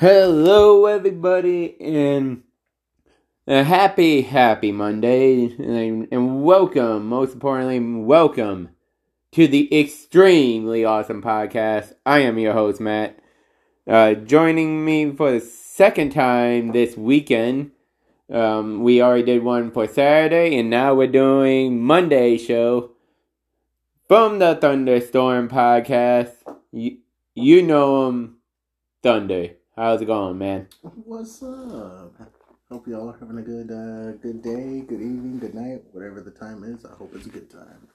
Hello, everybody, and a happy, happy Monday, and, and welcome, most importantly, welcome to the extremely awesome podcast. I am your host, Matt. Uh, joining me for the second time this weekend. Um, we already did one for Saturday, and now we're doing Monday show from the Thunderstorm podcast. You, you know him, Thunder. How's it going, man? What's up? Hope y'all are having a good uh, good day, good evening, good night, whatever the time is. I hope it's a good time.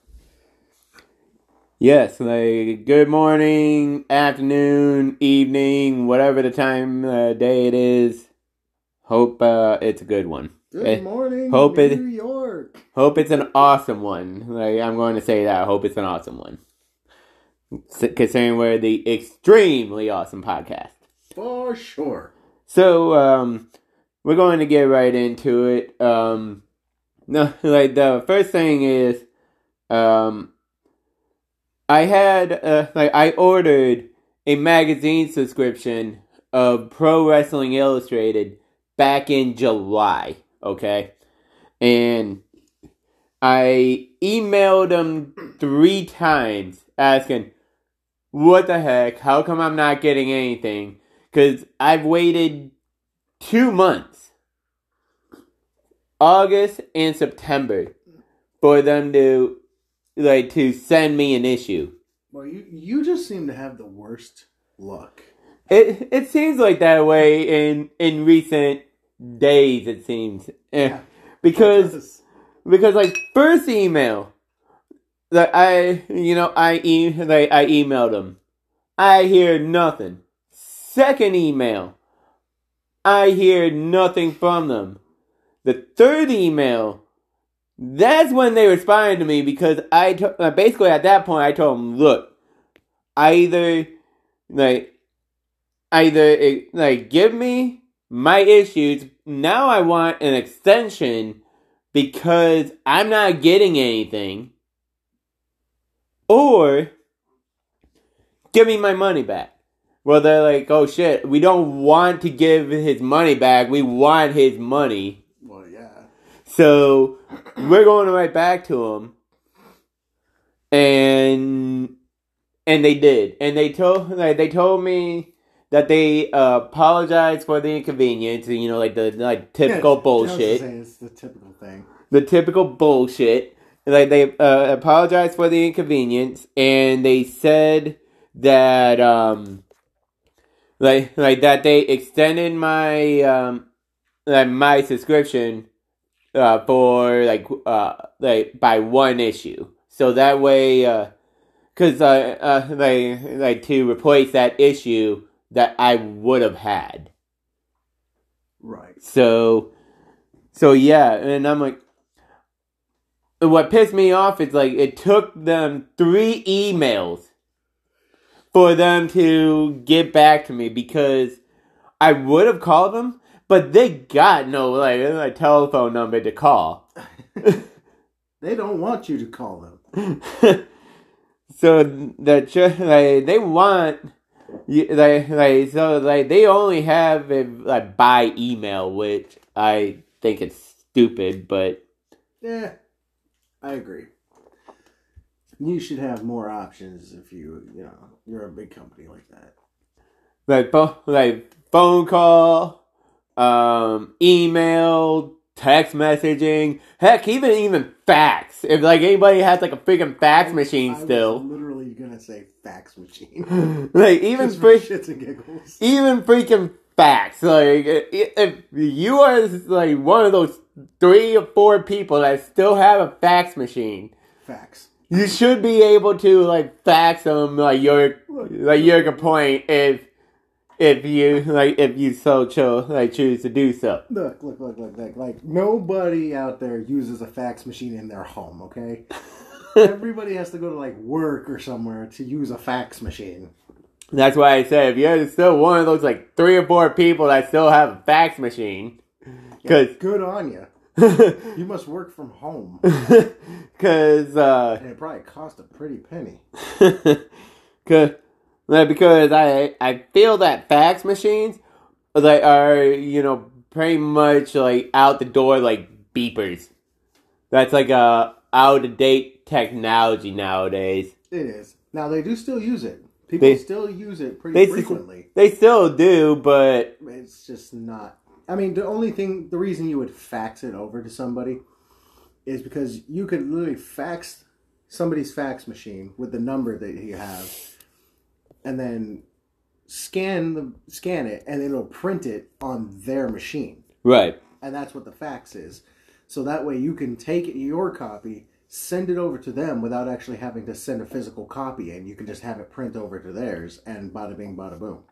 Yes, like good morning, afternoon, evening, whatever the time uh, day it is. Hope uh, it's a good one. Good Eh, morning, hope New it- York. Hope it's an awesome one. Like I'm going to say that. I hope it's an awesome one. Considering we're the extremely awesome podcast. For sure. So, um, we're going to get right into it. Um, no, like the first thing is, um, I had, uh, like, I ordered a magazine subscription of Pro Wrestling Illustrated back in July, okay? And I emailed them three times asking, what the heck? How come I'm not getting anything? Because I've waited two months, August and September, for them to like to send me an issue. Well, you you just seem to have the worst luck. It it seems like that way in in recent days. It seems Eh, Yeah. because because like first email that I you know I e like I emailed them, I hear nothing. Second email, I hear nothing from them. The third email, that's when they responded to me because I uh, basically at that point I told them, look, either like either it, like give me my issues. Now I want an extension because I'm not getting anything. Or give me my money back. Well, they're like, oh shit, we don't want to give his money back. We want his money. Well, yeah. So we're going right back to him, and and they did, and they told like they told me that they uh, apologized for the inconvenience. You know, like the like typical was bullshit, saying, It's the typical thing. the typical bullshit. Like they uh, apologized for the inconvenience, and they said that um like like that they extended my um like my subscription uh for like uh like by one issue so that way uh cuz uh, uh like like to replace that issue that I would have had Right. so so yeah and I'm like what pissed me off is like it took them 3 emails for them to get back to me because I would have called them, but they got no like, like telephone number to call. They don't want you to call them. so the like they want like like so like they only have it like by email, which I think it's stupid, but Yeah, I agree. You should have more options if you, you know, you're a big company like that. like phone like phone call, um, email, text messaging, heck, even even fax. If like anybody has like a freaking fax machine I was still, literally gonna say fax machine. like even free, shits and giggles. even freaking fax. Like if you are like one of those three or four people that still have a fax machine. Fax. You should be able to like fax them like your like your complaint if if you like if you so cho- like choose to do so. Look, look, look, look, look. Like nobody out there uses a fax machine in their home. Okay. Everybody has to go to like work or somewhere to use a fax machine. That's why I said if you're still one of those like three or four people that still have a fax machine, because Good on you. You must work from home, because uh, and it probably cost a pretty penny. cause, because I I feel that fax machines like are you know pretty much like out the door like beepers. That's like a out of date technology nowadays. It is. Now they do still use it. People They- still use it pretty They frequently. They still do, but It's just not. I mean, the only thing, the reason you would fax it over to somebody is because you could literally fax somebody's fax machine with the number that you have, and then scan the scan it, and it'll print it on their machine, right. and that's what the fax is. So that way you can take your copy, send it over to them without actually having to send a physical copy, and you can just have it print over to theirs, and bada bing, bada boom.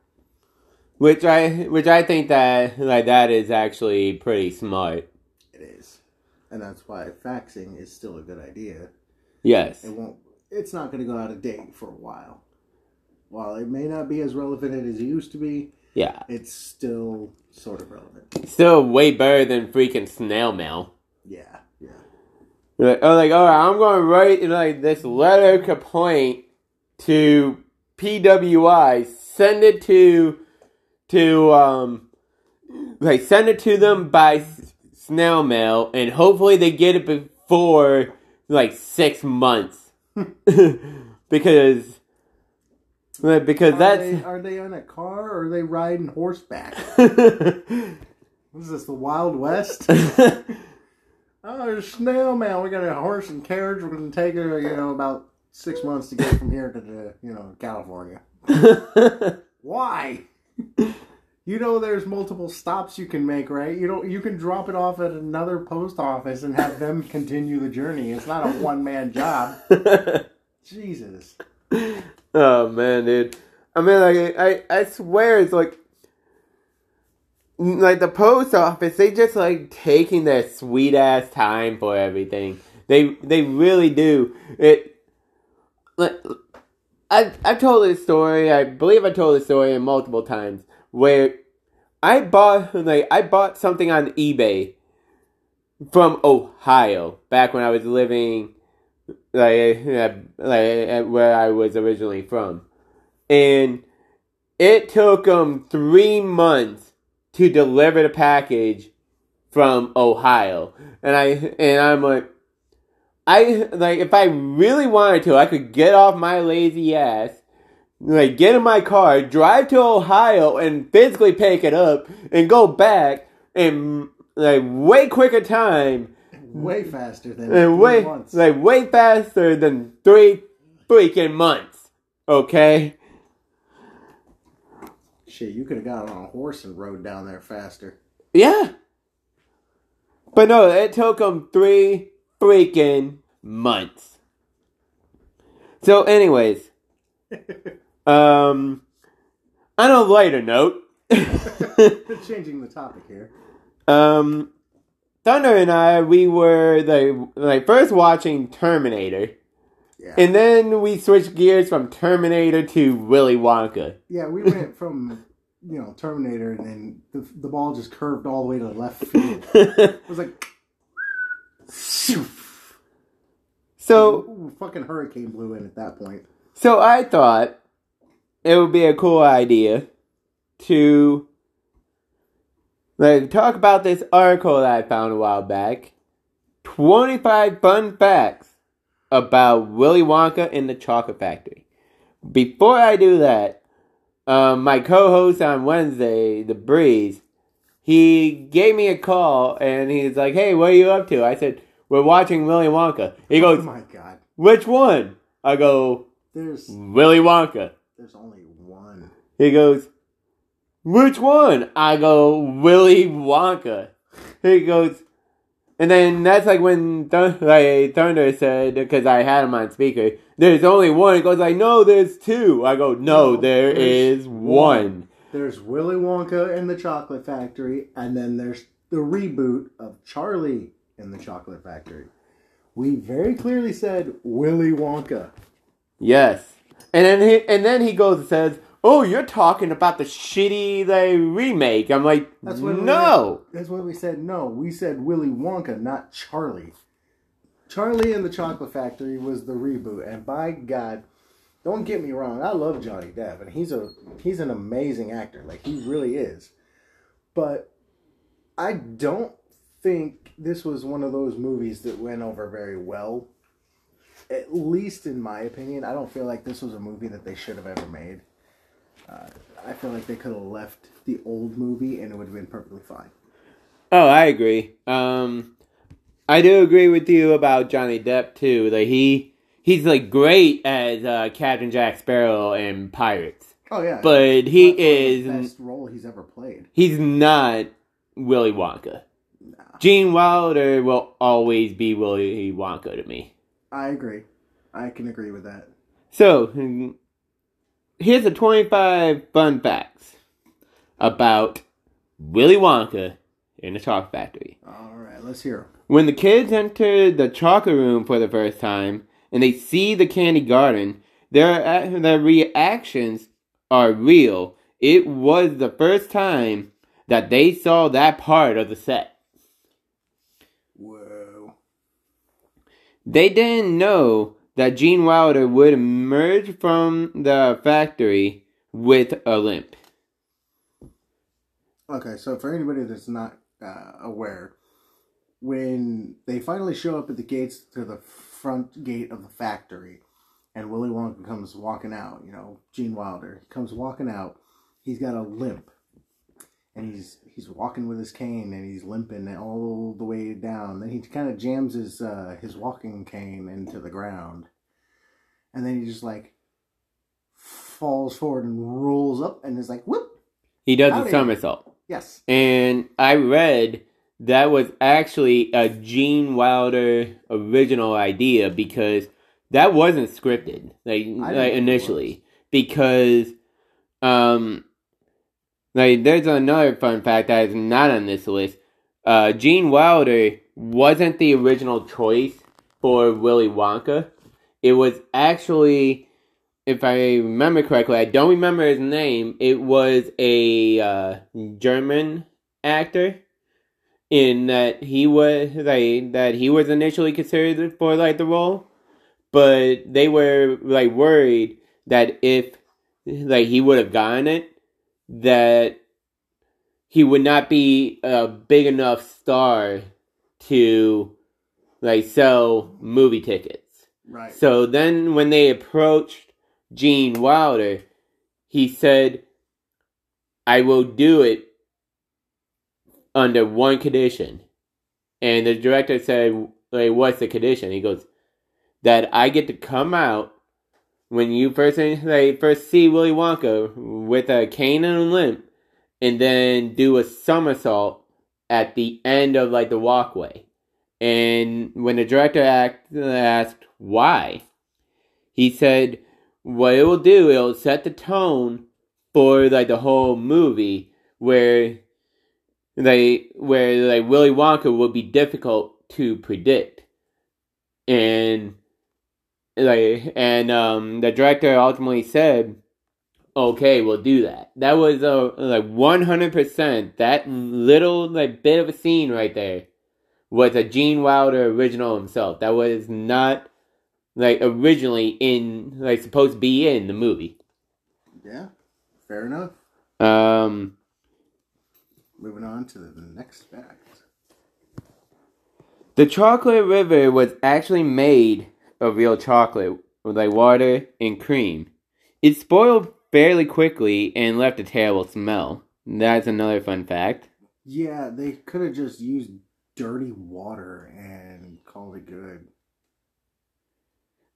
Which I which I think that like that is actually pretty smart. It is, and that's why faxing is still a good idea. Yes. It won't. It's not going to go out of date for a while. While it may not be as relevant as it used to be, Yeah. it's still sort of relevant. Still way better than freaking snail mail. Yeah, yeah. Like, oh, like, all right, I'm going to write like this letter complaint to PWI. Send it to to um, like send it to them by s- snail mail, and hopefully they get it before like six months, because because Are that's. they, are they on a car or are they riding horseback? What is this, the Wild West? oh, there's snail mail. We got a horse and carriage. We're going to take it, you know, about six months to get from here to the, you know, California. Why? You know, there's multiple stops you can make, right? You don't. You can drop it off at another post office and have them continue the journey. It's not a one man job. Jesus. Oh man, dude. I mean, like, I, I swear it's like, like the post office. They just like taking their sweet ass time for everything. They, they really do. It, like, I, I've told this story. I believe I told this story multiple times where I bought, like, I bought something on eBay from Ohio back when I was living like uh, like uh, where I was originally from, and it took them three months to deliver the package from Ohio, and I and I'm like, I like if I really wanted to, I could get off my lazy ass. Like get in my car, drive to Ohio, and physically pick it up, and go back in like way quicker time Way faster than and three way months. like way faster than three freaking months. Okay. Shit, you could have got on a horse and rode down there faster. Yeah. But no, it took them three freaking months. So, anyways, um, on a lighter note, Changing the topic here. um, Thunder and I, we were the like first watching Terminator, Yeah. and then we switched gears from Terminator to Willy Wonka. yeah, we went from you know Terminator, and then the the ball just curved all the way to the left field. It was like. So, Ooh, fucking hurricane blew in at that point. so I thought it would be a cool idea to like talk about this article that I found a while back. Twenty five fun facts about Willy Wonka and the Chocolate Factory. Before I do that, um, my co-host on Wednesday, the Breeze, he gave me a call and he's like, "Hey, what are you up to?" I said, "We're watching Willy Wonka." He goes, Oh goes, my god, "Which one?" I go, there's Willy Wonka. there's only one. He goes, Which one? I go, Willy Wonka. He goes, and then that's like when like Thunder said, because I had him on speaker, there's only one. He goes like, no, there's two. I go, no, No, there's is one. There's Willy Wonka and the Chocolate Factory, and then there's the reboot of Charlie in the Chocolate Factory. We very clearly said Willy Wonka. Yes. And then he and then he goes and says, "Oh, you're talking about the shitty like remake." I'm like, That's what we "No." That's what we said. No, we said Willy Wonka, not Charlie. Charlie and the Chocolate Factory was the reboot, and by God, don't get me wrong, I love Johnny Depp, and he's a he's an amazing actor, like he really is. but I don't think this was one of those movies that went over very well. At least in my opinion, I don't feel like this was a movie that they should have ever made. Uh, I feel like they could have left the old movie and it would have been perfectly fine. Oh, I agree. Um, I do agree with you about Johnny Depp too. Like he he's like great as uh, Captain Jack Sparrow in Pirates, Oh yeah, but he one the is best role he's ever played. he's not Willy Wonka. Nah, Gene Wilder will always be Willy Wonka to me. I agree. I can agree with that. So, here's the 25 fun facts about Willy Wonka in the Chocolate Factory. All right, let's hear. 'em. When the kids enter the chocolate room for the first time and they see the candy garden, their, their reactions are real. It was the first time that they saw that part of the set. Whoa. They didn't know that Gene Wilder would emerge from the factory with a limp. Okay, so for anybody that's not uh, aware, when they finally show up at the gates to the front gate of the factory, and Willy Wonka comes walking out, you know, Gene Wilder comes walking out, he's got a limp, and he's he's walking with his cane, and he's limping all the way down. Then he kind of jams his uh, his walking cane into the ground, and then he just like falls forward and rolls up, and is like, whoop, He does a somersault. yes. And I read that was actually a Gene Wilder original idea because that wasn't scripted like, like initially because um like there's another fun fact that is not on this list. Uh Gene Wilder wasn't the original choice for Willy Wonka. It was actually if I remember correctly, I don't remember his name. It was a uh, German actor, in that he was like that he was initially considered for like the role, but they were like worried that if like he would have gotten it, that he would not be a big enough star to like sell movie tickets. Right. So then when they approached Gene Wilder, he said, I will do it under one condition. And the director said, like, what's the condition? He goes, that I get to come out when you first like, first see Willy Wonka with a cane and a limp and then do a somersault at the end of like the walkway. And when the director act, asked why, he said, "What it will do, it'll set the tone for like the whole movie, where they where like Willy Wonka will be difficult to predict." And like and um the director ultimately said, "Okay, we'll do that." That was a like one hundred percent. That little like bit of a scene right there was a Gene Wilder original himself. That was not like originally in like supposed to be in the movie. Yeah. Fair enough. Um, Moving on to the next fact. the chocolate river was actually made of real chocolate with like water and cream. It spoiled fairly quickly and left a terrible smell. That's another fun fact. Yeah, they could have just used dirty water and called it good.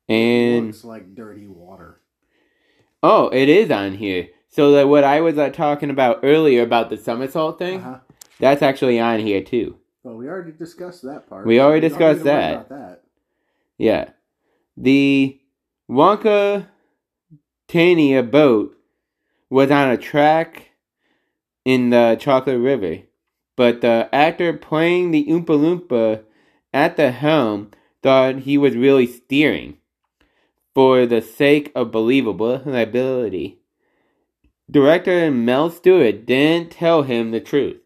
And looks like dirty water. oh, it is on here. So like what I was uh, talking about earlier about the somersault thing, Uh-huh. that's actually on here too. Well, we already discussed that part. We already don't discussed need to worry that. That. Yeah. The Wonka Tania boat was on a track in the Chocolate River, but the actor playing the Oompa Loompa at the helm thought he was really steering for the sake of believability. Director Mel Stuart didn't tell him the truth.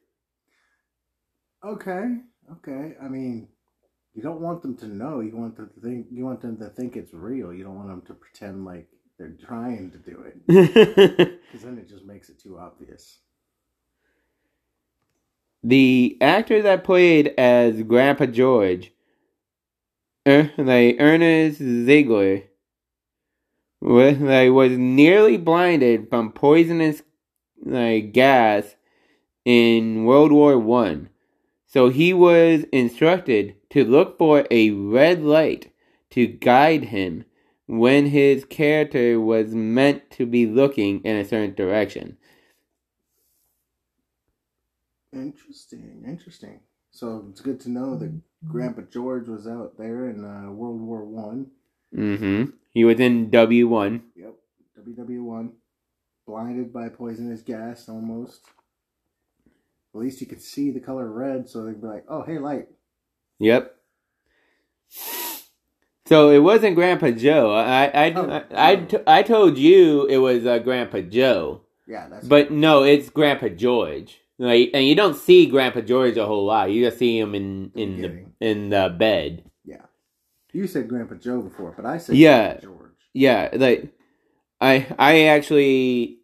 Okay, okay. I mean, you don't want them to know. You want them to think. You want them to think it's real. You don't want them to pretend like they're trying to do it, because then it just makes it too obvious. the actor that played as Grandpa George, er, like Ernest Ziegler, was, like, was nearly blinded from poisonous like gas in World War One. So he was instructed to look for a red light to guide him when his character was meant to be looking in a certain direction. Interesting, interesting. So it's good to know that Grandpa George was out there in uh, World War One. Mm-hmm. He was in W one. Yep, WW one, blinded by poisonous gas almost. At least you could see the color red, so they'd be like, "Oh, hey, light." Yep. So it wasn't Grandpa Joe. I I Oh, I, I, no. t- I told you it was uh, Grandpa Joe, Yeah, that's. but no, it's Grandpa George. Like, and you don't see Grandpa George a whole lot. You just see him in in the Beginning. in the bed. You said Grandpa Joe before, but I said Yeah. Grandpa George. Yeah, like I I actually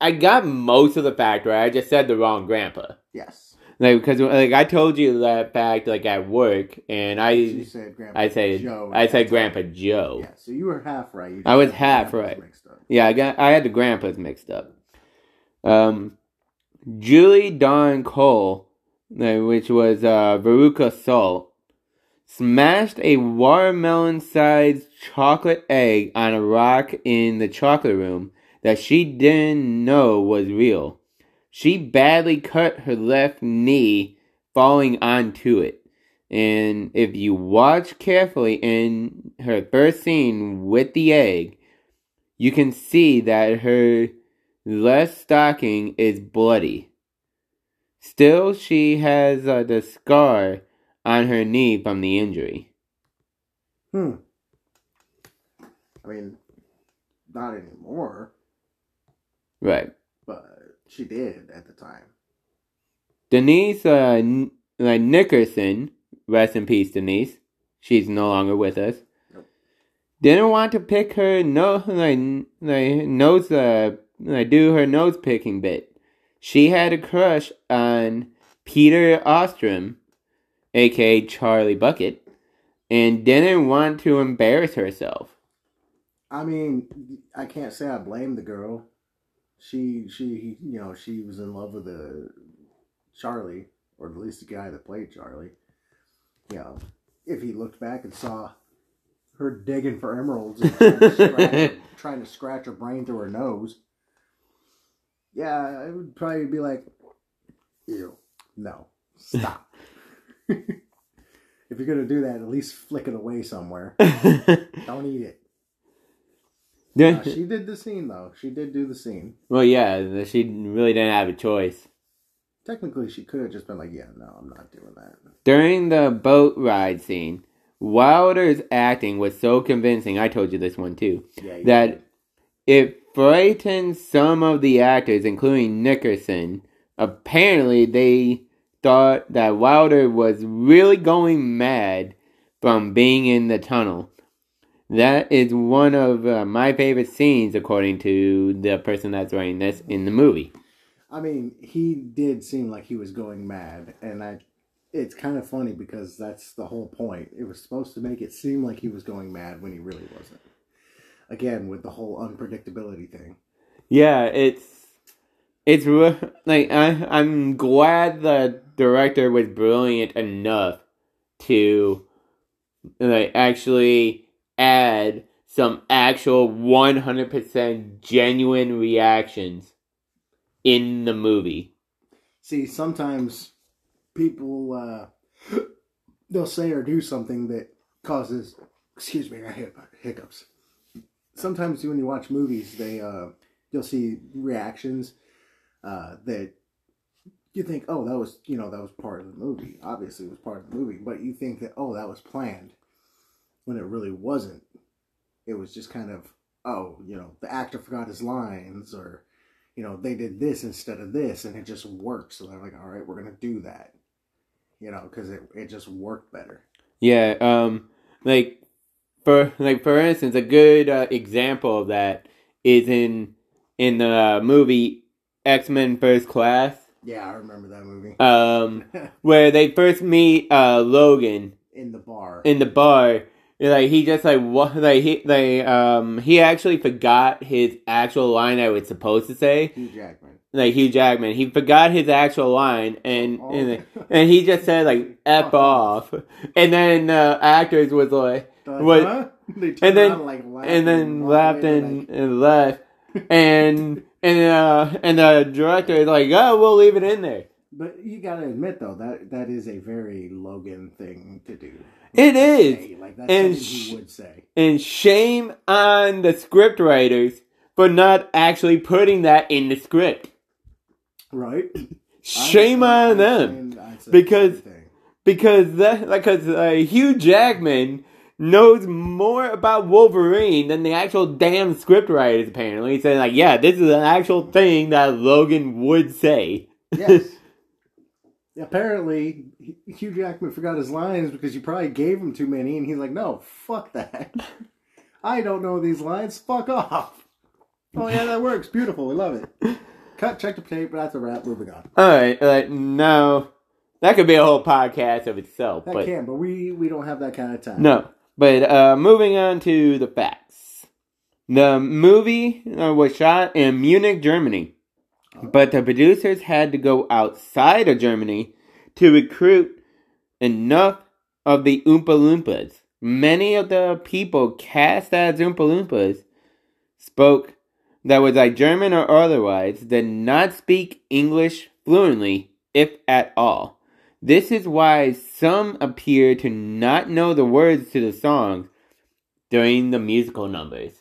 I got most of the fact right. I just said the wrong Grandpa. Yes, Like because like I told you that fact like at work, and you I said Grandpa. I said Joe. I said Grandpa Joe. Yeah, so you were half right. You I was half right. Mixed up. Yeah, I got I had the grandpas mixed up. Um, Julie Dawn Cole, uh, which was uh, Veruca Salt, smashed a watermelon-sized chocolate egg on a rock in the chocolate room that she didn't know was real. She badly cut her left knee falling onto it. And if you watch carefully in her first scene with the egg, you can see that her left stocking is bloody. Still, she has uh, the scar on her knee from the injury. Hmm. I mean, not anymore, Right. but she did at the time. Denise uh, N- like Nickerson, rest in peace, Denise. She's no longer with us. Nope. Didn't want to pick her no like, like nose uh like do her nose picking bit. She had a crush on Peter Ostrum, aka Charlie Bucket, and didn't want to embarrass herself. I mean, I can't say I blame the girl. She, she, you know, she was in love with the Charlie, or at least the guy that played Charlie. You know, if he looked back and saw her digging for emeralds and trying to scratch, trying to scratch her brain through her nose, yeah, it would probably be like, ew, no, stop. If you're gonna do that, at least flick it away somewhere. Don't eat it. Uh, she did the scene though. She did do the scene. well, yeah, she really didn't have a choice. Technically, she could have just been like, "Yeah, no, I'm not doing that." During the boat ride scene, Wilder's acting was so convincing. I told you this one too. Yeah, That did. it frightened some of the actors, including Nickerson. Apparently, they thought that Wilder was really going mad from being in the tunnel. That is one of uh, my favorite scenes, according to the person that's writing this in the movie. I mean, he did seem like he was going mad, and I. It's kind of funny because that's the whole point. It was supposed to make it seem like he was going mad when he really wasn't. Again, with the whole unpredictability thing. Yeah, it's it's like I I'm glad the director was brilliant enough to like actually add some actual 100% genuine reactions in the movie. See, sometimes people uh, they'll say or do something that causes excuse me, I have hiccups. Sometimes when you watch movies, they uh, you'll see reactions uh, that you think, oh, that was you know that was part of the movie. Obviously, it was part of the movie, but you think that oh, that was planned when it really wasn't. It was just kind of oh, you know, the actor forgot his lines or you know, they did this instead of this, and it just worked. So they're like, all right, we're gonna do that, you know, because it it just worked better. Yeah, um like for like for instance, a good uh, example of that is in in the movie X Men First Class. Yeah, I remember that movie. Um, where they first meet uh Logan In the bar. in the bar. Like he just like what like he they um he actually forgot his actual line I was supposed to say. Hugh Jackman. Like Hugh Jackman, he forgot his actual line and Oh. and, and he just said like "f off," and then uh, actors was like Like, What- huh? They and then- like, and then laughed and, like, and left and and uh and the director is like oh we'll leave it in there. But you gotta admit though that that is a very Logan thing to do. It is. say, like that's And sh- he would say. And shame on the script writers for not actually putting that in the script. Right? Shame on them. saying- I said the Because- because that like cause uh, Hugh Jackman knows more about Wolverine than the actual damn script writers apparently. He's saying like, yeah, this is an actual thing that Logan would say. Yes. Apparently, Hugh Jackman forgot his lines because you probably gave him too many, and he's like, "No, fuck that. I don't know these lines. Fuck off." Oh yeah, that works. Beautiful. We love it. Cut. Check the tape. but That's a wrap. Moving on. Alright, like no. That could be a whole podcast of itself, That but can, but we we don't have that kind of time. no. But uh moving on to the facts. The movie uh, was shot in Munich, Germany. But the producers had to go outside of Germany to recruit enough of the Oompa Loompas. Many of the people cast as Oompa Loompas spoke that was like German or otherwise, did not speak English fluently, if at all. This is why some appear to not know the words to the songs during the musical numbers.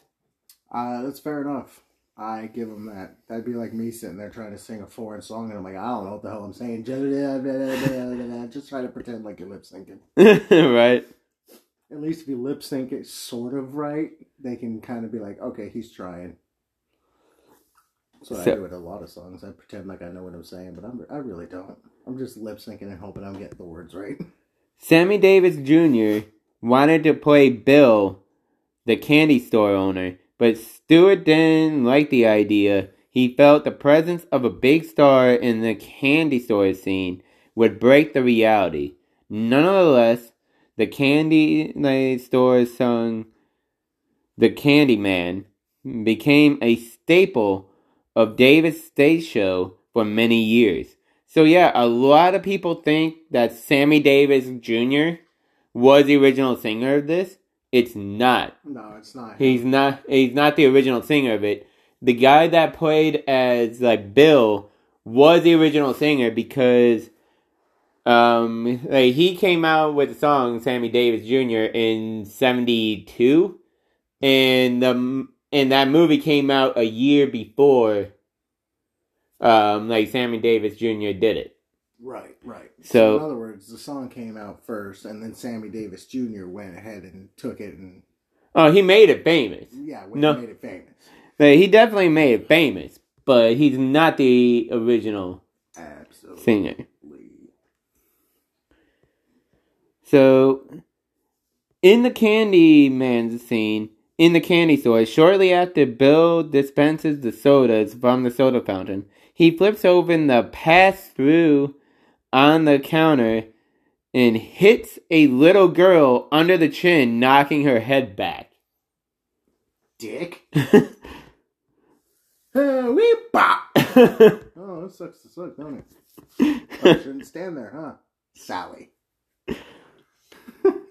Uh, that's fair enough. I give them that. That'd be like me sitting there trying to sing a foreign song, and I'm like, I don't know what the hell I'm saying. Just try to pretend like you're lip syncing. right? At least if you lip sync it sort of right, they can kind of be like, okay, he's trying. So, I do it a lot of songs. I pretend like I know what I'm saying, but I'm, I really don't. I'm just lip syncing and hoping I'm getting the words right. Sammy Davis Jr. wanted to play Bill, the candy store owner, but Stuart didn't like the idea. He felt the presence of a big star in the candy store scene would break the reality. Nonetheless, the candy store song The Candy Man became a staple of Davis' stage show for many years. So yeah, a lot of people think that Sammy Davis Jr. was the original singer of this. It's not. No, it's not. He's not. He's not the original singer of it. The guy that played as like Bill was the original singer because um like he came out with the song Sammy Davis Jr. in '72, and the and that movie came out a year before. Um, like Sammy Davis Jr. did it. Right, right. So- in other words, the song came out first, and then Sammy Davis Jr. went ahead and took it, and Oh, he made it famous. yeah, No. made it famous. He definitely made it famous, but he's not the original Absolutely. singer. So, in the Candyman scene, in the candy store, shortly after Bill dispenses the sodas from the soda fountain, he flips open the pass through on the counter and hits a little girl under the chin, knocking her head back. Dick. Uh, wee bop. Oh, that sucks to suck, don't it? I shouldn't stand there, huh? Sally. I'm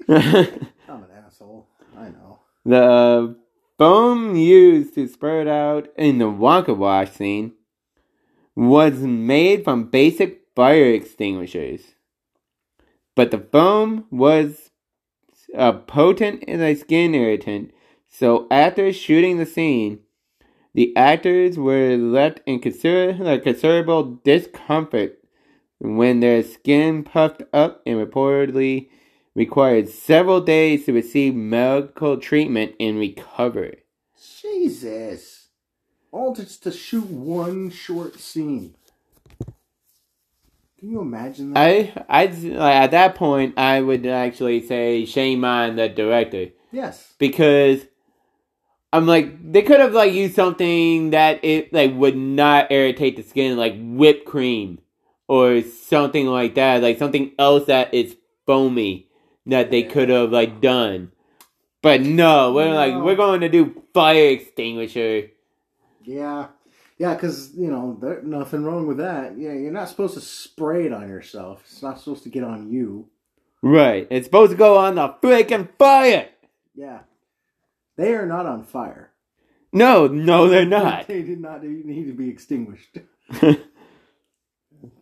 an asshole. I know. The foam used to spurt out in the Wonka Wash scene was made from basic fire extinguishers. But the foam was a potent and a skin irritant, so after shooting the scene, the actors were left in consider- considerable discomfort when their skin puffed up and reportedly required several days to receive medical treatment and recover. Jesus. All just to shoot one short scene. Can you imagine that? I, I, like, at that point, I would actually say shame on the director yes. because I'm like they could have like used something that it like would not irritate the skin, like whipped cream or something like that, like something else that is foamy that they Yeah. could have like done. But no, we're like we're going to do fire extinguisher. Yeah. Yeah, because, you know, there's nothing wrong with that. Yeah, you're not supposed to spray it on yourself. It's not supposed to get on you. Right. It's supposed to go on the freaking fire. Yeah. They are not on fire. No, no, they're not. They did not need to be extinguished.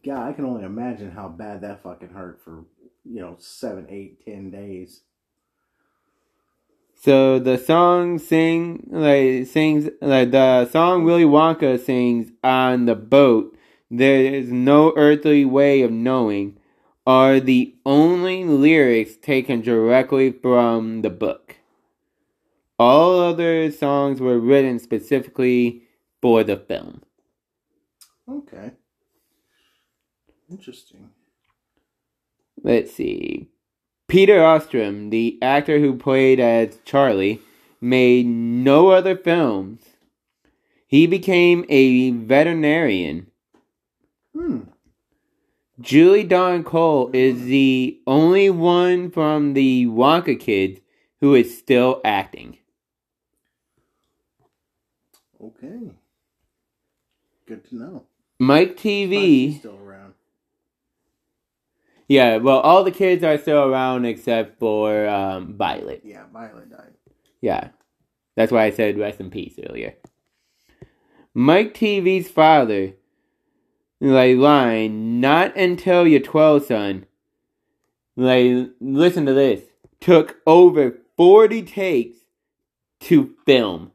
God, I can only imagine how bad that fucking hurt for, you know, seven, eight, ten days. So the song sing like sings like the song Willy Wonka sings on the boat. There is no earthly way of knowing. Are the only lyrics taken directly from the book. All other songs were written specifically for the film. Okay. Interesting. Let's see. Peter Ostrum, the actor who played as Charlie, made no other films. He became a veterinarian. Hmm. Julie Dawn Cole is the only one from the Wonka kids who is still acting. Okay. Good to know. Mike TV. Yeah, well, all the kids are still around except for um, Violet. Yeah, Violet died. Yeah. That's why I said rest in peace earlier. Mike TV's father, like, line, not until you're 12, son. Like, listen to this. Took over 40 takes to film.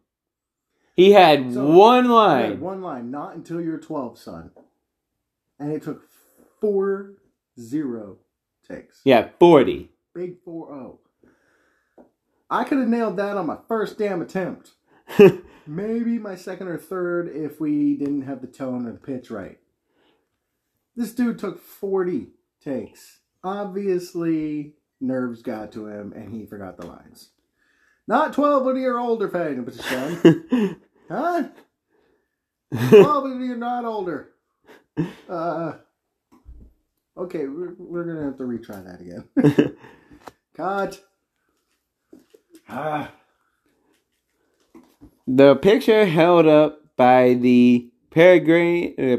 He had So, one line. one line, not until you're 12, son. And it took four zero takes. Yeah, 40. Big 4 0. I could have nailed that on my first damn attempt. Maybe my second or third if we didn't have the tone or the pitch right. This dude took 40 takes. Obviously, nerves got to him and he forgot the lines. Not 12 when you're older, Fang, but son. Huh? 12 when you're not older. Uh, okay, we're, we're going to have to retry that again. Cut. Ah. The picture held up by the Paraguay, uh,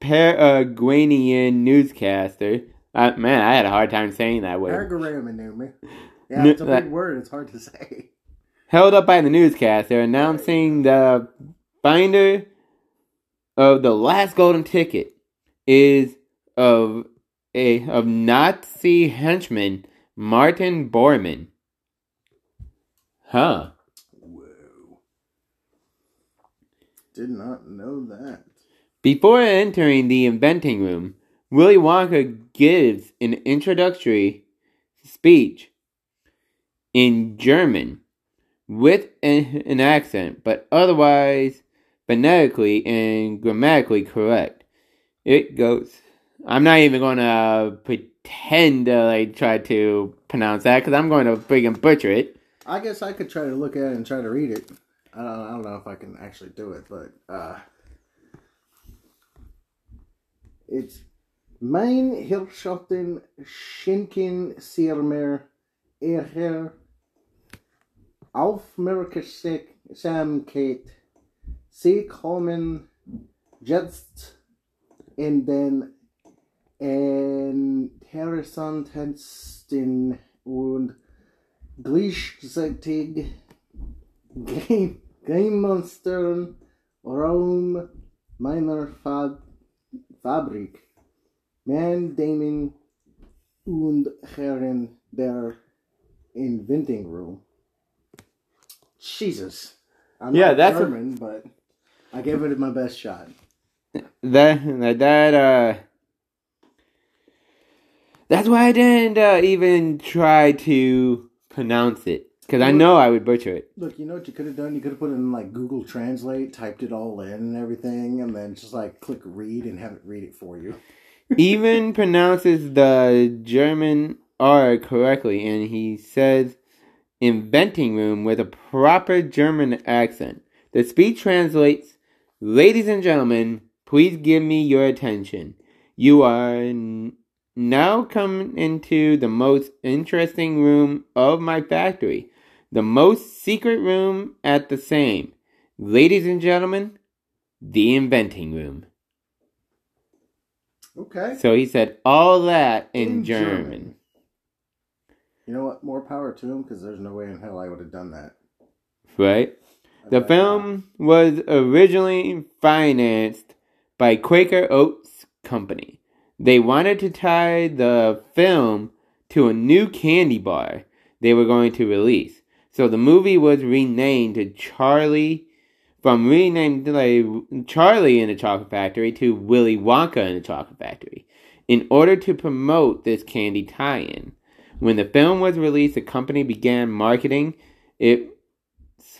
Paraguayan newscaster. Uh, man, I had a hard time saying that word. Paragrama knew me. Yeah, it's a big word. It's hard to say. Held up by the newscaster announcing the binder of the last golden ticket is of a of Nazi henchman Martin Bormann. Huh. Whoa. Did not know that. Before entering the inventing room, Willy Wonka gives an introductory speech in German with an, an accent, but otherwise phonetically and grammatically correct. It goes. I'm not even going to pretend to like try to pronounce that because I'm going to friggin' butcher it. I guess I could try to look at it and try to read it. I don't, I don't know if I can actually do it, but uh, it's Mein Herrschaften schenken Sie mir Ihre Aufmerksamkeit. Sie kommen jetzt in den interessantesten und gleichzeitig Game, Game Monstern Raum meiner Fab Fabrik. Man, Damon und Herren der Inventing Room. Jesus. I'm Yeah, that's a- German, but I gave it my best shot. That that uh. That's why I didn't uh, even try to pronounce it because I know I would butcher it. Look, you know what you could have done? You could have put it in like Google Translate, typed it all in and everything, and then just like click read and have it read it for you. even pronounces the German R correctly, and he says inventing room with a proper German accent. The speech translates Ladies and gentlemen, please give me your attention. You are n- now come into the most interesting room of my factory, the most secret room at the same. Ladies and gentlemen, the inventing room. Okay. So he said all that in, In German. German. You know what? More power to him because there's no way in hell I would have done that. right? The film was originally financed by Quaker Oats Company. They wanted to tie the film to a new candy bar they were going to release. So the movie was renamed to Charlie, from renamed like Charlie in the Chocolate Factory to Willy Wonka in the Chocolate Factory, in order to promote this candy tie-in. When the film was released, the company began marketing it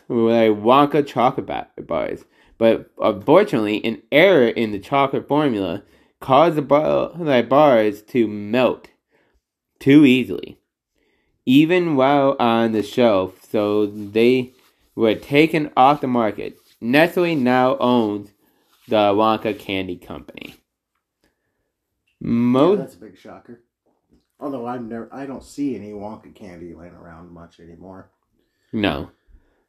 like Wonka chocolate bars. But unfortunately, an error in the chocolate formula caused the bar- like bars to melt too easily, even while on the shelf. So they were taken off the market. Nestle now owns the Wonka Candy Company. Yeah, that's a big shocker. Although I've never, I don't see any Wonka candy laying around much anymore. no,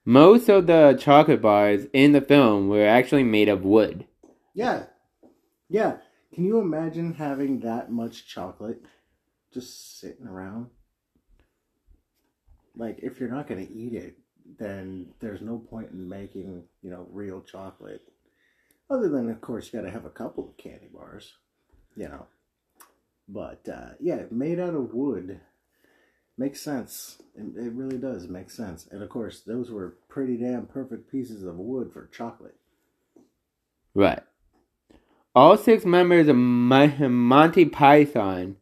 most of the chocolate bars in the film were actually made of wood. Yeah, yeah. Can you imagine having that much chocolate just sitting around? Like, if you're not going to eat it, then there's no point in making, you know, real chocolate. Other than, of course, you got to have a couple of candy bars, you know. But uh, yeah, made out of wood makes sense. It, it really does make sense. And of course, those were pretty damn perfect pieces of wood for chocolate. Right. All six members of Monty Python,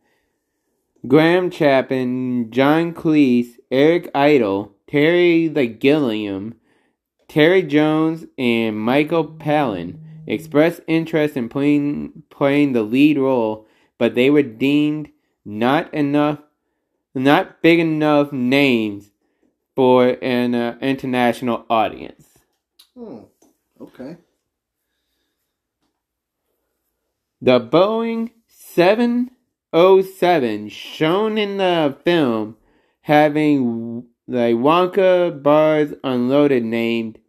Graham Chapman, John Cleese, Eric Idle, Terry the Gilliam, Terry Jones, and Michael Palin expressed interest in playing playing the lead role, but they were deemed not enough, not big enough names for an uh, international audience. Hmm. Okay. The Boeing 707 shown in the film having the Wonka bars unloaded named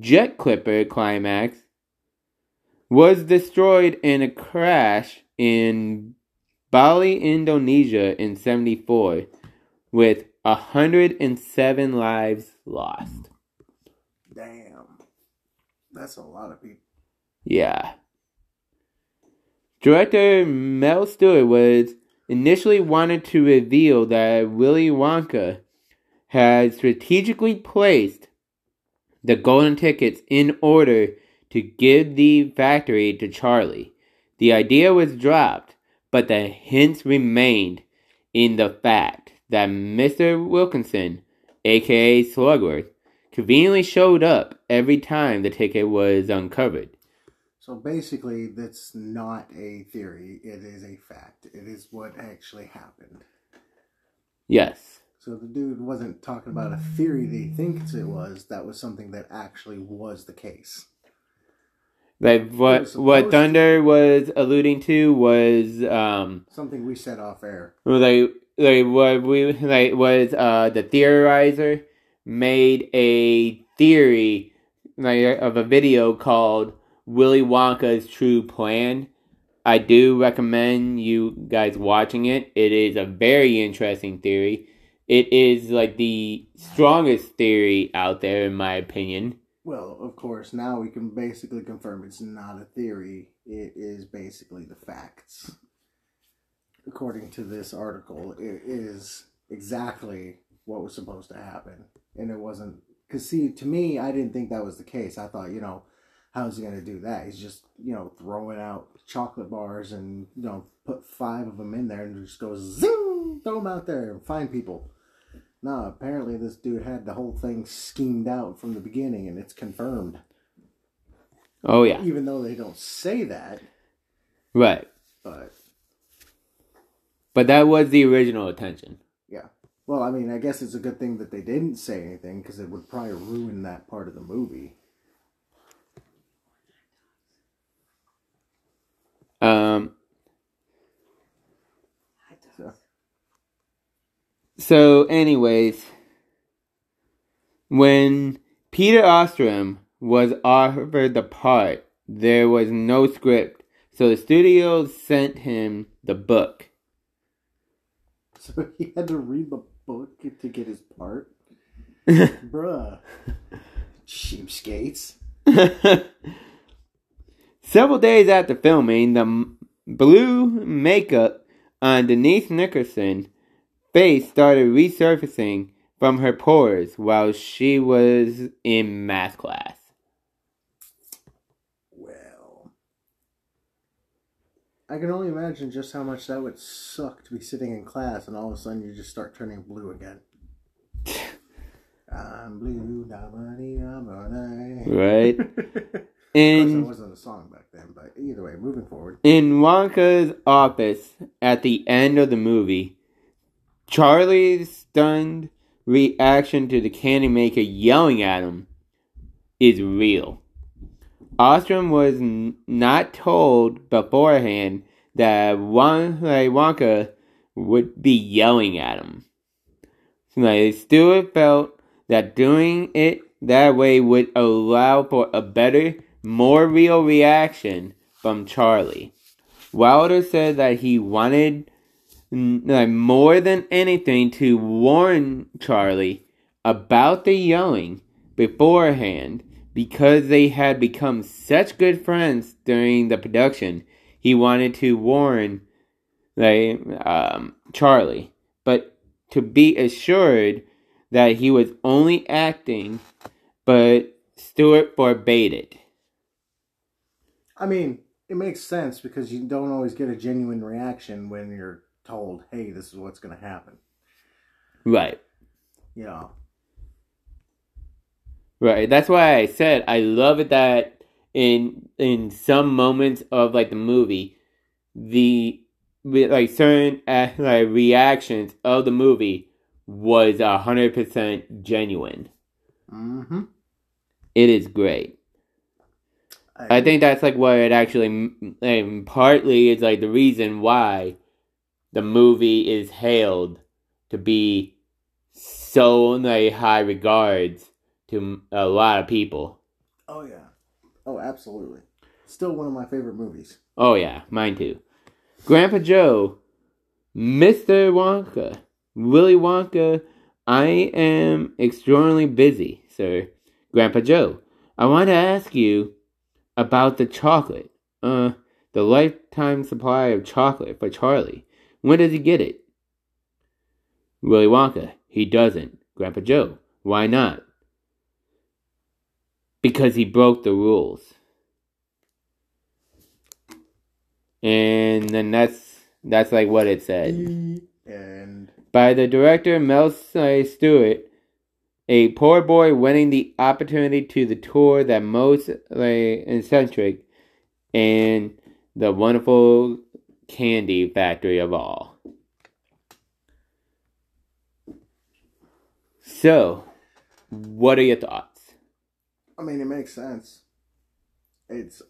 Jet Clipper Climax was destroyed in a crash in Bali, Indonesia in 74 with 107 lives lost. Damn. That's a lot of people. Yeah. Director Mel Stuart was initially wanted to reveal that Willy Wonka had strategically placed the golden tickets in order to give the factory to Charlie. The idea was dropped, but the hints remained in the fact that Mr. Wilkinson, aka Slugworth, conveniently showed up every time the ticket was uncovered. So basically, that's not a theory. It is a fact. It is what actually happened. Yes. So the dude wasn't talking about a theory that he thinks it was. That was something that actually was the case. Like what what Thunder was alluding to was um Something we said off air. like like what we like was uh the theorizer made a theory like of a video called Willy Wonka's True Plan. I do recommend you guys watching it. It is a very interesting theory. It is like the strongest theory out there in my opinion. Well, of course, now we can basically confirm it's not a theory. It is basically the facts. According to this article, it is exactly what was supposed to happen. And it wasn't. Because, see, to me, I didn't think that was the case. I thought, you know, how's he going to do that? He's just, you know, throwing out chocolate bars and, you know, put five of them in there and just goes zing, throw them out there and find people. No, apparently this dude had the whole thing schemed out from the beginning, and it's confirmed. Oh yeah. Even though they don't say that, Right. but But that was the original intention. yeah. Well, I mean, I guess it's a good thing that they didn't say anything because it would probably ruin that part of the movie. Um, So, So, anyways, when Peter Ostrum was offered the part, there was no script, so the studio sent him the book. so he had to read the book to get his part. Bruh. Cheapskates. Several days after filming, the m- blue makeup on Denise Nickerson face started resurfacing from her pores while she was in math class. Well. I can only imagine just how much that would suck to be sitting in class and all of a sudden you just start turning blue again. I'm blue, nobody. Right? Of course, In it wasn't a song back then, but either way, moving forward. In Wonka's office at the end of the movie, Charlie's stunned reaction to the candy maker yelling at him is real. Ostrum was n- not told beforehand that Wonka would be yelling at him. Like, Stuart felt that doing it that way would allow for a better, more real reaction from Charlie. Wilder said that he wanted like, more than anything to warn Charlie about the yelling beforehand because they had become such good friends during the production. He wanted to warn like um, Charlie, but to be assured that he was only acting, but Stuart forbade it. I mean, it makes sense because you don't always get a genuine reaction when you're told, hey, this is what's going to happen. Right. Yeah. Right. That's why I said I love it that in in some moments of like the movie, the like certain uh, like reactions of the movie was a hundred percent genuine. mm-hmm. It is great. I think that's like what it actually um, partly is like the reason why the movie is hailed to be so like high regards to a lot of people. Oh, yeah. Oh, absolutely. Still one of my favorite movies. Oh yeah, mine too. Grandpa Joe, Mr. Wonka, Willy Wonka, I am extraordinarily busy, sir. Grandpa Joe, I want to ask you about the chocolate. Uh, the lifetime supply of chocolate for Charlie. When does he get it? Willy Wonka, he doesn't. Grandpa Joe, why not? Because he broke the rules. And then that's that's like what it said. And By the director Mel Stuart, a poor boy winning the opportunity to the tour that most like, eccentric and the wonderful candy factory of all. So, what are your thoughts? I mean, it makes sense. It's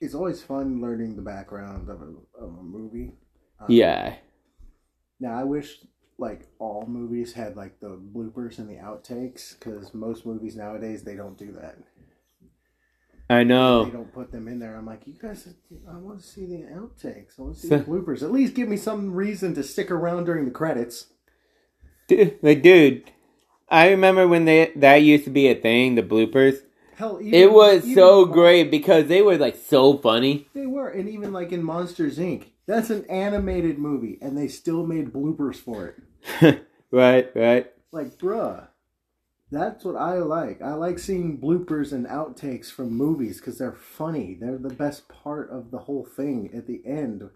it's always fun learning the background of a, of a movie. Um, Yeah, Now, I wish like all movies had like the bloopers and the outtakes because most movies nowadays they don't do that. I know They don't put them in there. I'm like, you guys, I want to see the outtakes. I want to see So- the bloopers. At least give me some reason to stick around during the credits. Dude, like, dude, I remember when they that used to be a thing, the bloopers. Hell, even, It was so great because they were like so funny. They were, and even like in Monsters Inc. That's an animated movie, and they still made bloopers for it. right, right. Like, bruh, that's what I like. I like seeing bloopers and outtakes from movies because they're funny. They're the best part of the whole thing at the end.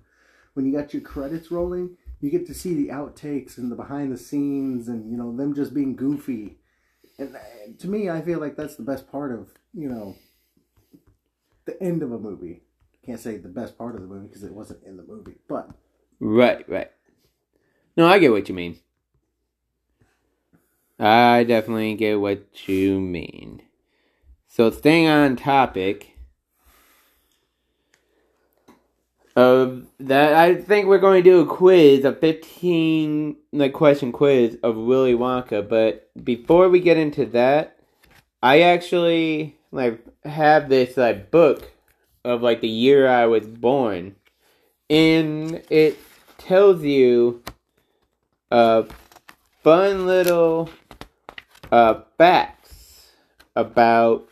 When you got your credits rolling, you get to see the outtakes and the behind the scenes and, you know, them just being goofy. And uh, to me, I feel like that's the best part of, you know, the end of a movie. Can't say the best part of the movie because it wasn't in the movie, but Right, right. No, I get what you mean. I definitely get what you mean. So staying on topic, Uh, that I think we're going to do a quiz, a fifteen like question quiz of Willy Wonka. But before we get into that, I actually like have this like book of like the year I was born, and it tells you uh fun little uh facts about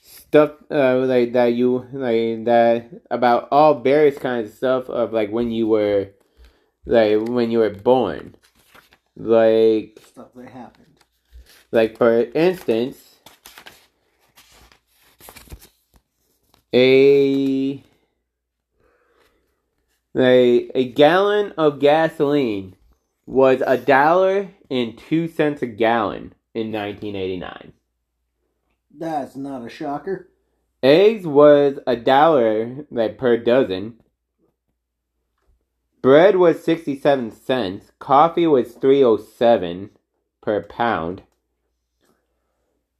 stuff uh, like that you like that about all various kinds of stuff of like when you were like when you were born like Stuff that happened. like for instance a like a gallon of gasoline was a dollar and two cents a gallon in 1989 That's not a shocker. Eggs was a dollar like per dozen. Bread was sixty seven cents. Coffee was three oh seven per pound.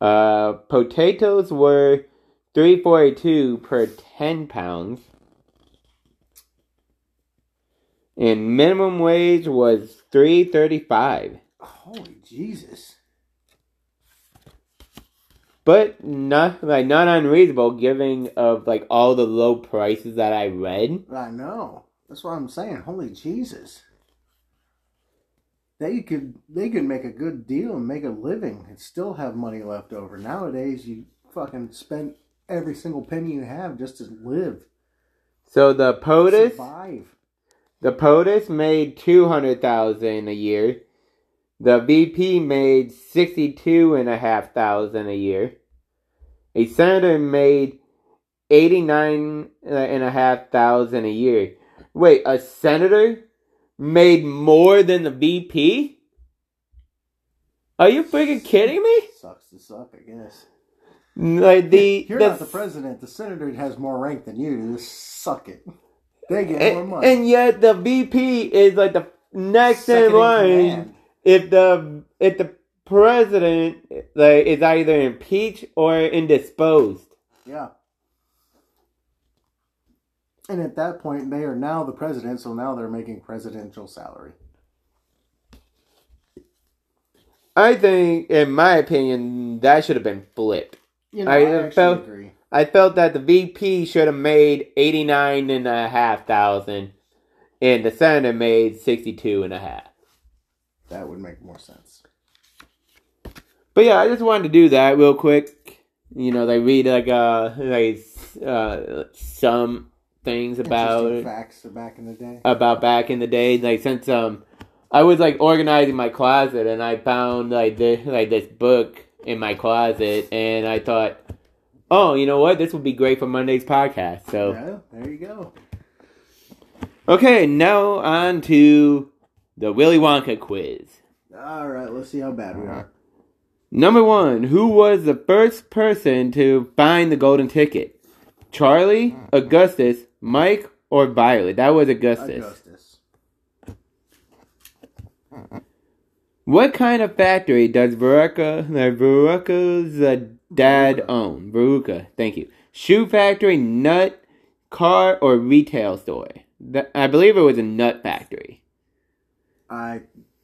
Uh, potatoes were three forty two per ten pounds. And minimum wage was three thirty five. Holy Jesus. But not like not unreasonable given of like all the low prices that I read. I know. That's what I'm saying. Holy Jesus. They could they could make a good deal and make a living and still have money left over. Nowadays you fucking spend every single penny you have just to live. So the POTUS Survive. the POTUS made two hundred thousand a year. The VP made sixty two and a half thousand a year. A senator made eighty nine and a half thousand a year. Wait, a senator made more than the VP? Are you freaking kidding me? Sucks to suck, I guess. Like the You're the not the president. The senator has more rank than you do. Suck it. They get eh, more and, money. and yet the VP is like the next Second in in line. command. If the if the president like is either impeached or indisposed. Yeah. And at that point, they are now the president, so now they're making presidential salary. I think, in my opinion, that should have been flipped. You know, I, I, felt- agree. I felt that the VP should have made eighty nine and a half thousand, and the senator made sixty two and a half. That would make more sense. But yeah, I just wanted to do that real quick. You know, they read like uh like uh some things about facts back in the day. about back in the day. Like since um I was like organizing my closet and I found like this like this book in my closet and I thought, oh, you know what, this would be great for Monday's podcast. So Yeah, there you go. okay, now on to the Willy Wonka quiz. All right, let's see how bad we are. Number one, who was the first person to find the golden ticket? Charlie, hmm. Augustus, Mike, or Violet? That was Augustus. Augustus. What kind of factory does Veruca, Veruca's uh, dad own? Veruca, thank you. Shoe factory, nut, car, or retail store? I believe it was a nut factory. I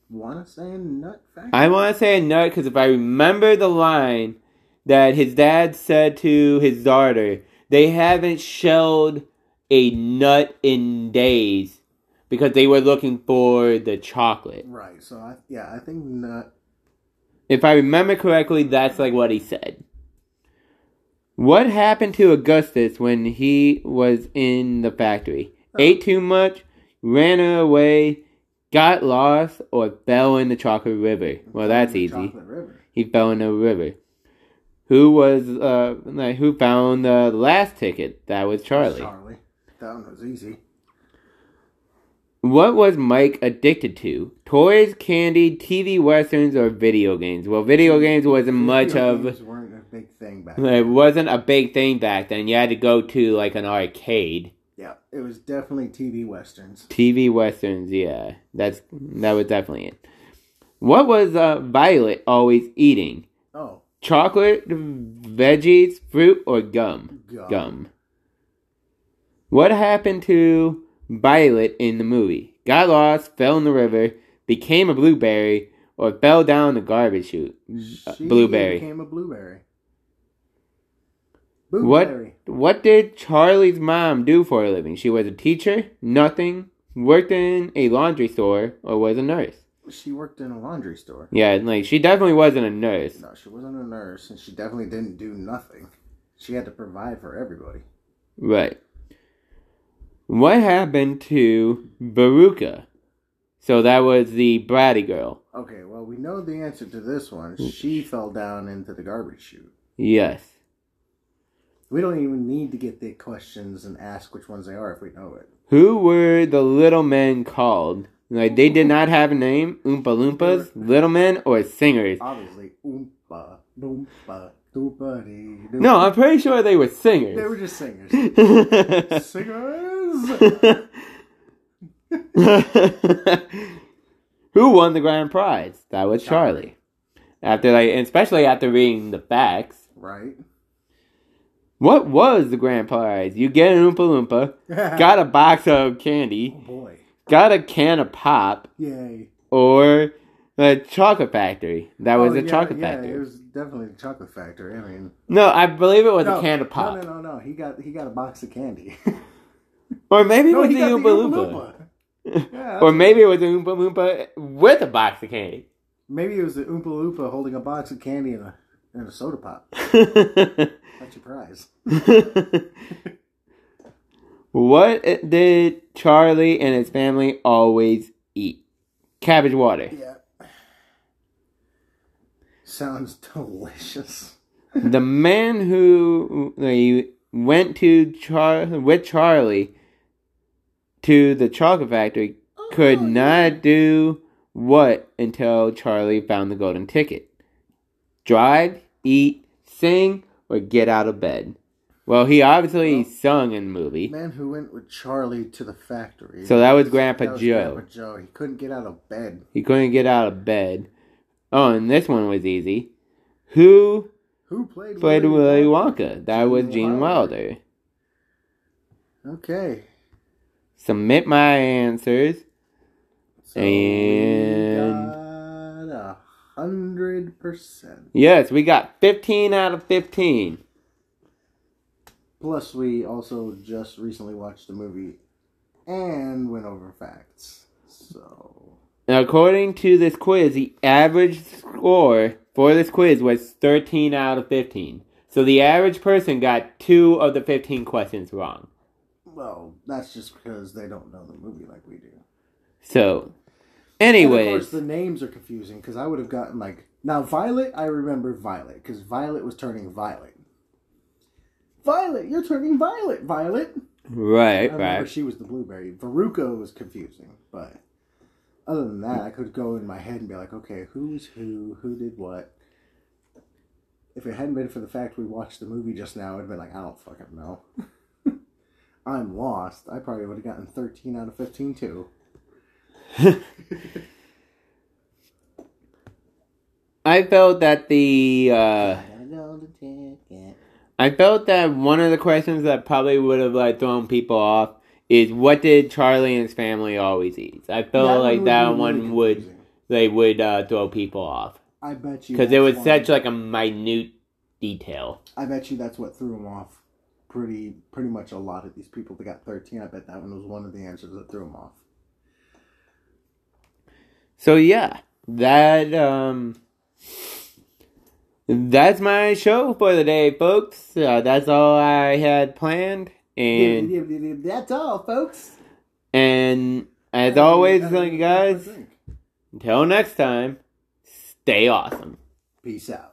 want to say nut factory. I want to say a nut because if I remember the line that his dad said to his daughter, they haven't shelled a nut in days because they were looking for the chocolate. Right. So I, yeah, I think not. If I remember correctly, that's like what he said. What happened to Augustus when he was in the factory? Ate too much, ran away, got lost, or fell in the chocolate river? Well, that's easy. He fell in the river. Who was uh like, who found the last ticket? That was Charlie. Charlie. That one was easy. What was Mike addicted to? Toys, candy, TV westerns, or video games? Well, video games wasn't much of weren't a big thing back. It wasn't a big thing back then. You had to go to like an arcade. Yeah, it was definitely TV westerns. TV westerns, yeah. That's that was definitely it. What was uh, Violet always eating? Oh, Chocolate, veggies, fruit, or gum? gum. Gum. What happened to Violet in the movie? Got lost, fell in the river, became a blueberry, or fell down the garbage chute? Uh, She blueberry. became a blueberry. What Blueberry. what did Charlie's mom do for a living? She was a teacher, nothing, worked in a laundry store, or was a nurse. She worked in a laundry store. Yeah, like she definitely wasn't a nurse. No, she wasn't a nurse, and she definitely didn't do nothing. She had to provide for everybody. Right. What happened to Veruca? So that was the bratty girl. Okay, well, we know the answer to this one. Mm. She fell down into the garbage chute. Yes. We don't even need to get the questions and ask which ones they are if we know it. Who were the little men called? Like they did not have a name. Oompa Loompas, little men, or singers. Obviously, oompa, doompa, No, I'm pretty sure they were singers. They were just singers. Singers! Who won the grand prize? That was Charlie. After like, especially after reading the facts. right? What was the grand prize? You get an Oompa Loompa, got a box of Oh candy, boy. got a can of pop, Yay. or a chocolate factory. That was Oh, a yeah, chocolate yeah, factory. it was definitely the chocolate factory. I mean, No, I believe it was no, a can of pop. No, no, no, no. He got he got a box of candy. Or maybe it was he the Oompa the Loompa. Oompa Loompa. Yeah, Or maybe it was an Oompa Loompa with a box of candy. maybe it was the Oompa Loompa holding a box of candy and a and a soda pop. That's your prize. what did Charlie and his family always eat? Cabbage water. Yeah. Sounds delicious. the man who like, went to Char- with Charlie to the chocolate factory oh, could Oh, not do what until Charlie found the golden ticket. Drive, eat, sing, or get out of bed. Well, he obviously Well, sung in the movie. Man who went with Charlie to the factory. So that was Grandpa That was Joe. Grandpa Joe. He couldn't get out of bed. He couldn't get out of bed. Oh, and this one was easy. Who Who played played Willy Willy Wonka? That was Gene Gene Wilder. Okay. Submit my answers. So And- we got a hundred percent. Yes, we got 15 out of 15. Plus, we also just recently watched the movie and went over facts. So Now, according to this quiz, the average score for this quiz was 13 out of 15. So the average person got two of the 15 questions wrong. Well, that's just because they don't know the movie like we do. So, And of course, the names are confusing because I would have gotten like now Violet. I remember Violet because Violet was turning Violet. Violet, you're turning Violet. Violet. I right, remember right. she was the blueberry. Veruca was confusing, but other than that, I could go in my head and be like, okay, who's who? Who did what? If it hadn't been for the fact we watched the movie just now, I'd been like, I don't fucking know. I'm lost. I probably would have gotten 13 out of 15 too. I felt that the uh, I felt that one of the questions that probably would have like thrown people off is what did Charlie and his family always eat? I felt like would that really one would they would uh, throw people off I bet you because it was one- such like a minute detail. I bet you that's what threw them off. Pretty, pretty much a lot of these people that got 13. I bet that one was one of the answers that threw them off. So yeah, that um, that's my show for the day, folks. Uh, that's all I had planned, and that's all, folks. and as Have always, have a- like, guys, until next time, stay awesome. Peace out.